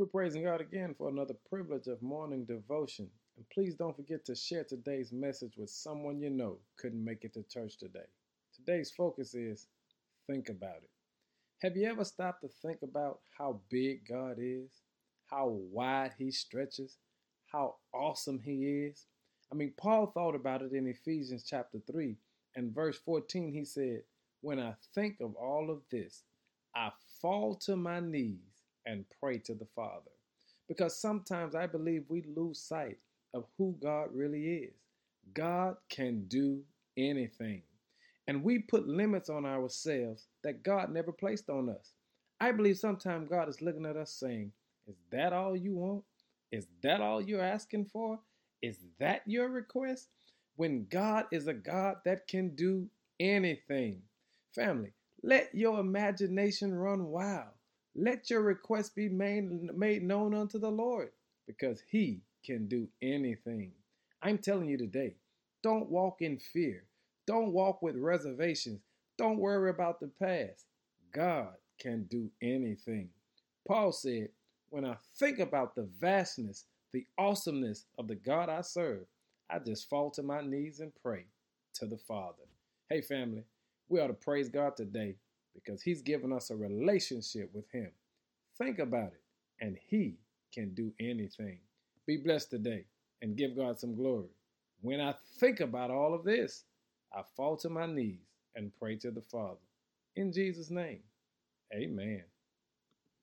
We're praising God again for another privilege of morning devotion. And please don't forget to share today's message with someone you know couldn't make it to church today. Today's focus is think about it. Have you ever stopped to think about how big God is? How wide He stretches? How awesome He is? I mean, Paul thought about it in Ephesians chapter 3 and verse 14. He said, When I think of all of this, I fall to my knees and pray to the Father. Because sometimes I believe we lose sight of who God really is. God can do anything. And we put limits on ourselves that God never placed on us. I believe sometimes God is looking at us saying, Is that all you want? Is that all you're asking for? Is that your request? When God is a God that can do anything. Family, let your imagination run wild. Let your request be made, made known unto the Lord because He can do anything. I'm telling you today, don't walk in fear. Don't walk with reservations. Don't worry about the past. God can do anything. Paul said, When I think about the vastness, the awesomeness of the God I serve, I just fall to my knees and pray to the Father. Hey, family, we ought to praise God today because He's given us a relationship with Him. Think about it, and He can do anything. Be blessed today and give God some glory. When I think about all of this, I fall to my knees and pray to the Father. In Jesus' name, amen.